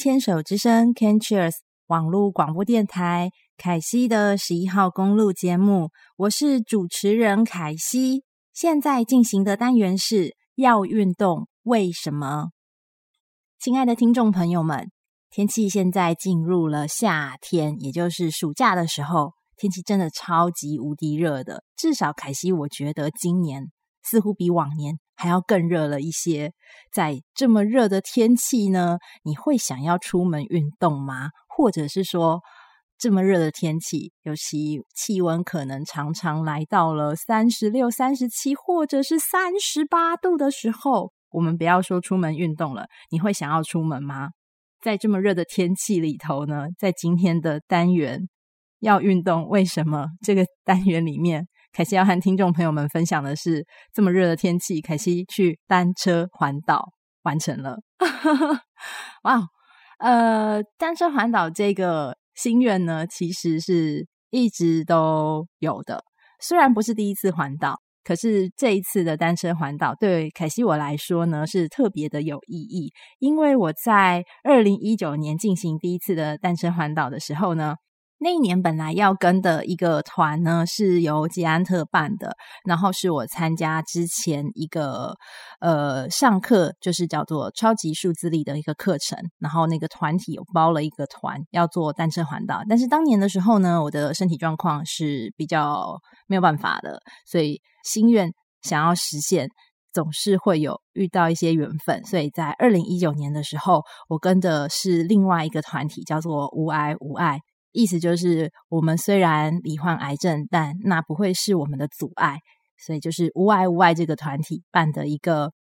迎收听牵手之声 Can Cheers 网络广播电台凯西的十一号公路节目，我是主持人凯西。现在进行的单元是要运动，为什么？亲爱的听众朋友们，天气现在进入了夏天，也就是暑假的时候，天气真的超级无敌热的。至少凯西，我觉得今年似乎比往年还要更热了一些。在这么热的天气呢，你会想要出门运动吗？或者是说，这么热的天气，尤其气温可能常常来到了三十六、三十七，或者是三十八度的时候，我们不要说出门运动了，你会想要出门吗？在这么热的天气里头呢，在今天的单元要运动，为什么？这个单元里面，凯西要和听众朋友们分享的是，这么热的天气，凯西去单车环岛完成了。哇，呃，单车环岛这个心愿呢，其实是一直都有的，虽然不是第一次环岛。可是这一次的单车环岛对凯西我来说呢，是特别的有意义，因为我在二零一九年进行第一次的单车环岛的时候呢。那一年本来要跟的一个团呢，是由捷安特办的，然后是我参加之前一个呃上课，就是叫做超级数字力的一个课程，然后那个团体有包了一个团要做单车环岛，但是当年的时候呢，我的身体状况是比较没有办法的，所以心愿想要实现，总是会有遇到一些缘分，所以在二零一九年的时候，我跟的是另外一个团体，叫做无爱无爱。意思就是，我们虽然罹患癌症，但那不会是我们的阻碍，所以就是无爱无爱这个团体办的一个。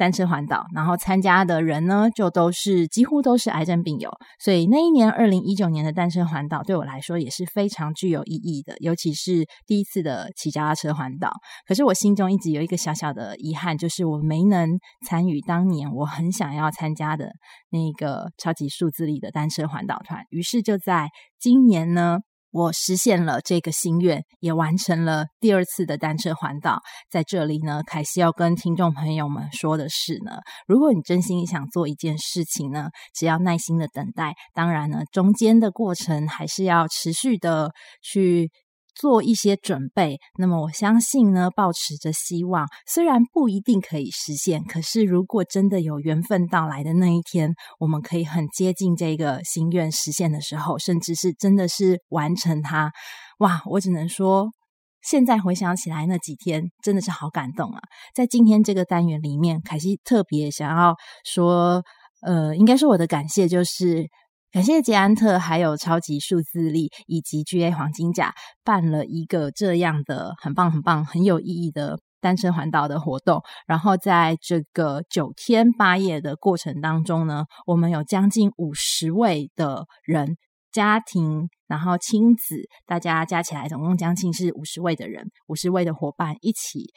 单车环岛，然后参加的人呢，就都是几乎都是癌症病友，所以那一年二零一九年的单车环岛对我来说也是非常具有意义的，尤其是第一次的骑脚踏车环岛。可是我心中一直有一个小小的遗憾，就是我没能参与当年我很想要参加的那个超级数字力的单车环岛团。于是就在今年呢。我实现了这个心愿，也完成了第二次的单车环岛。在这里呢，凯西要跟听众朋友们说的是呢，如果你真心想做一件事情呢，只要耐心的等待，当然呢，中间的过程还是要持续的去。做一些准备，那么我相信呢，抱持着希望，虽然不一定可以实现，可是如果真的有缘分到来的那一天，我们可以很接近这个心愿实现的时候，甚至是真的是完成它，哇！我只能说，现在回想起来那几天真的是好感动啊！在今天这个单元里面，凯西特别想要说，呃，应该说我的感谢就是。感谢捷安特，还有超级数字力以及 GA 黄金甲办了一个这样的很棒、很棒、很有意义的单身环岛的活动。然后在这个九天八夜的过程当中呢，我们有将近五十位的人家庭，然后亲子，大家加起来总共将近是五十位的人，五十位的伙伴一起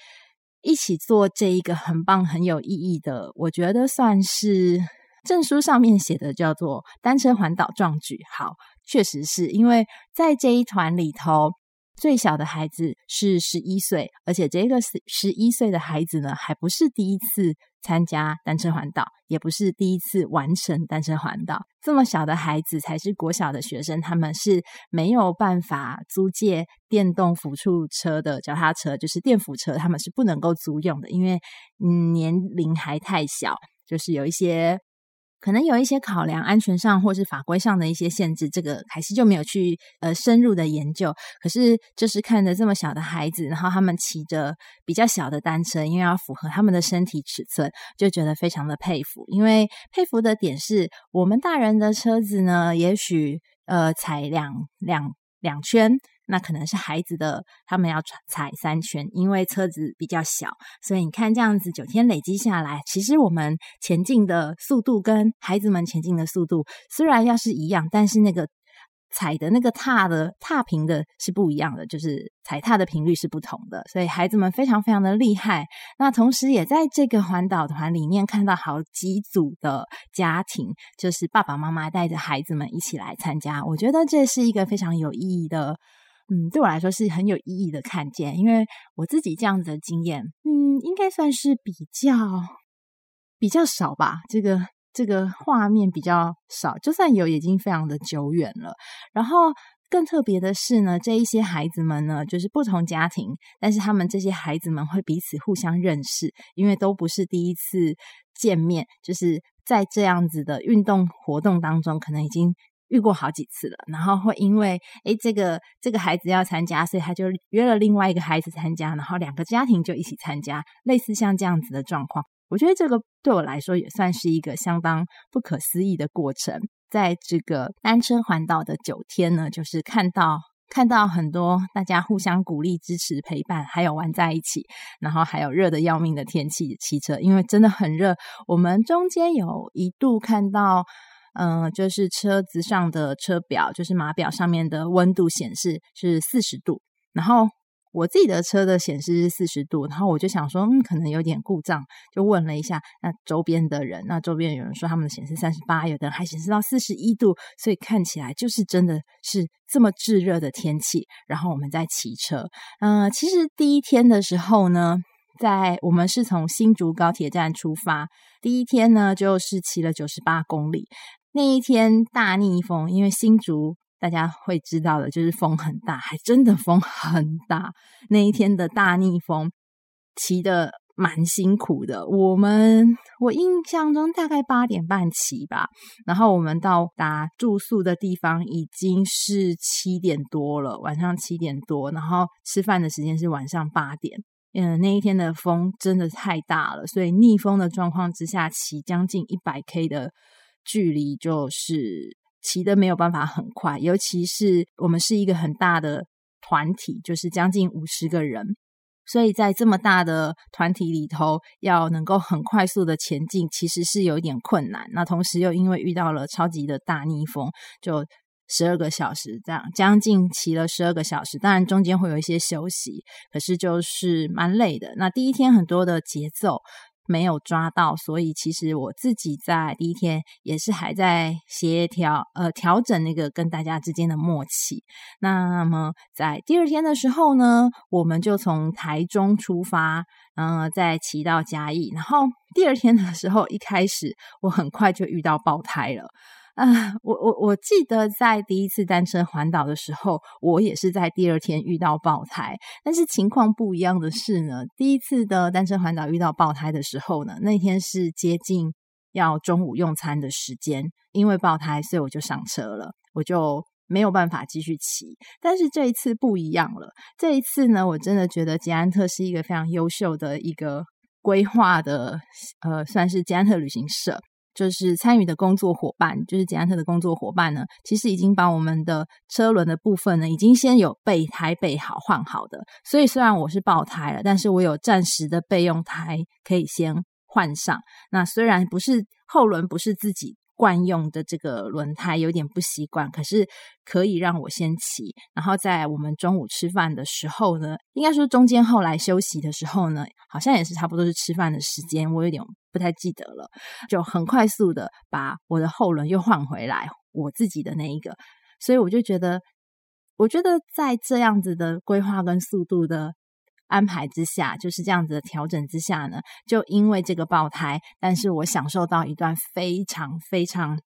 一起做这一个很棒、很有意义的，我觉得算是。证书上面写的叫做单车环岛壮举，好，确实是因为在这一团里头，最小的孩子是十一岁，而且这个十十一岁的孩子呢，还不是第一次参加单车环岛，也不是第一次完成单车环岛。这么小的孩子才是国小的学生，他们是没有办法租借电动辅助车的脚踏车，就是电辅车，他们是不能够租用的，因为嗯年龄还太小，就是有一些。可能有一些考量，安全上或是法规上的一些限制，这个凯西就没有去呃深入的研究。可是就是看着这么小的孩子，然后他们骑着比较小的单车，因为要符合他们的身体尺寸，就觉得非常的佩服。因为佩服的点是我们大人的车子呢，也许呃踩两两两圈。那可能是孩子的，他们要踩三圈，因为车子比较小，所以你看这样子九天累积下来，其实我们前进的速度跟孩子们前进的速度虽然要是一样，但是那个踩的那个踏的踏频的是不一样的，就是踩踏的频率是不同的，所以孩子们非常非常的厉害。那同时也在这个环岛团里面看到好几组的家庭，就是爸爸妈妈带着孩子们一起来参加，我觉得这是一个非常有意义的。嗯，对我来说是很有意义的看见，因为我自己这样子的经验，嗯，应该算是比较比较少吧。这个这个画面比较少，就算有，已经非常的久远了。然后更特别的是呢，这一些孩子们呢，就是不同家庭，但是他们这些孩子们会彼此互相认识，因为都不是第一次见面，就是在这样子的运动活动当中，可能已经遇过好几次了。然后会因为诶这个这个孩子要参加，所以他就约了另外一个孩子参加，然后两个家庭就一起参加，类似像这样子的状况。我觉得这个对我来说也算是一个相当不可思议的过程。在这个单车环岛的九天呢，就是看到看到很多大家互相鼓励、支持、陪伴，还有玩在一起，然后还有热得要命的天气骑车，因为真的很热。我们中间有一度看到，嗯、就是车子上的车表，就是码表上面的温度显示是四十度，然后。我自己的车的显示是四十度，然后我就想说，嗯，可能有点故障，就问了一下那周边的人，那周边有人说他们的显示三十八，有的人还显示到四十一度，所以看起来就是真的是这么炙热的天气。然后我们在骑车，嗯、其实第一天的时候呢，在我们是从新竹高铁站出发，第一天呢就是骑了九十八公里，那一天大逆风，因为新竹。大家会知道的，就是风很大，还真的风很大。那一天的大逆风，骑得蛮辛苦的。我们我印象中大概八点半骑吧，然后我们到达住宿的地方已经是七点多了，晚上七点多。然后吃饭的时间是晚上八点。嗯，那一天的风真的太大了，所以逆风的状况之下，骑将近一百 K 的距离就是。骑得没有办法很快，尤其是我们是一个很大的团体，就是将近五十个人，所以在这么大的团体里头，要能够很快速的前进，其实是有一点困难。那同时又因为遇到了超级的大逆风，就十二个小时这样，将近骑了十二个小时。当然中间会有一些休息，可是就是蛮累的。那第一天很多的节奏。没有抓到，所以其实我自己在第一天也是还在协调，呃，调整那个跟大家之间的默契。那么在第二天的时候呢，我们就从台中出发，嗯、呃，再骑到嘉义。然后第二天的时候，一开始我很快就遇到爆胎了。啊、我我我记得在第一次单车环岛的时候，我也是在第二天遇到爆胎。但是情况不一样的是呢，第一次的单车环岛遇到爆胎的时候呢，那天是接近要中午用餐的时间，因为爆胎，所以我就上车了，我就没有办法继续骑。但是这一次不一样了，这一次呢，我真的觉得捷安特是一个非常优秀的一个规划的，呃，算是捷安特旅行社。就是参与的工作伙伴，就是捷安特的工作伙伴呢，其实已经把我们的车轮的部分呢，已经先有备胎备好换好的。所以虽然我是爆胎了，但是我有暂时的备用胎可以先换上。那虽然不是后轮不是自己。惯用的这个轮胎有点不习惯，可是可以让我先骑。然后在我们中午吃饭的时候呢，应该说中间后来休息的时候呢，好像也是差不多是吃饭的时间，我有点不太记得了，就很快速的把我的后轮又换回来，我自己的那一个。所以我就觉得，我觉得在这样子的规划跟速度的。安排之下，就是这样子的调整之下呢，就因为这个爆胎，但是我享受到一段非常非常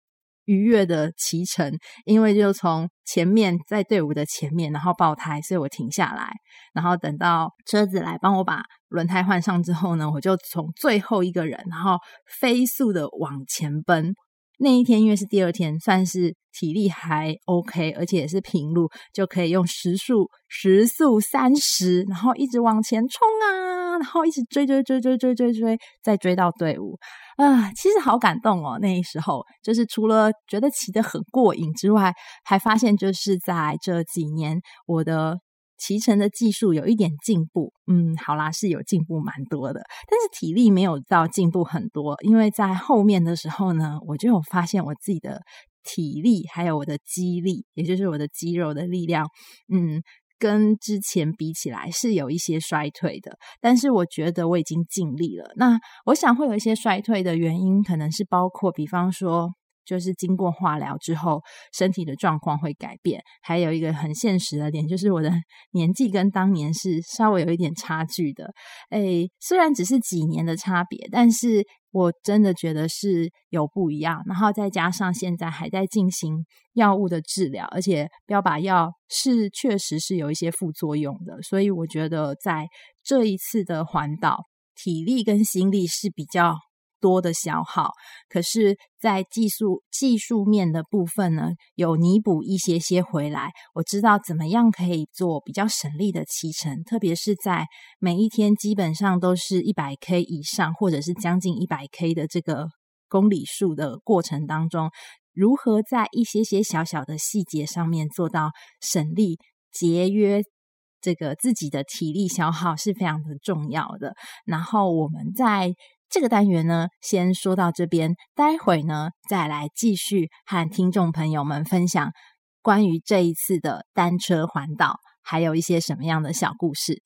愉悦的骑乘，因为就从前面在队伍的前面，然后爆胎，所以我停下来，然后等到车子来帮我把轮胎换上之后呢，我就从最后一个人，然后飞速的往前奔。那一天因为是第二天，算是体力还 OK，而且也是平路，就可以用时速时速三十，然后一直往前冲啊，然后一直追追追追追追追，再追到队伍啊、其实好感动哦。那时候就是除了觉得骑得很过瘾之外，还发现就是在这几年我的。骑乘的技术有一点进步，嗯，好啦，是有进步蛮多的，但是体力没有到进步很多，因为在后面的时候呢，我就有发现我自己的体力还有我的肌力，也就是我的肌肉的力量，嗯，跟之前比起来是有一些衰退的，但是我觉得我已经尽力了。那我想会有一些衰退的原因，可能是包括，比方说。就是经过化疗之后，身体的状况会改变。还有一个很现实的点，就是我的 年纪跟当年是稍微有一点差距的。诶，虽然只是几年的差别，但是我真的觉得是有不一样。然后再加上现在还在进行药物的治疗，而且标靶药是确实是有一些副作用的，所以我觉得在这一次的环岛，体力跟心力是比较多的消耗，可是，在技术技术面的部分呢，有弥补一些些回来。我知道怎么样可以做比较省力的骑乘，特别是在每一天基本上都是一百 K 以上，或者是将近一百 K 的这个公里数的过程当中，如何在一些些小小的细节上面做到省力、节约这个自己的体力消耗是非常的重要的。然后我们在。这个单元呢，先说到这边，待会呢再来继续和听众朋友们分享关于这一次的单车环岛，还有一些什么样的小故事。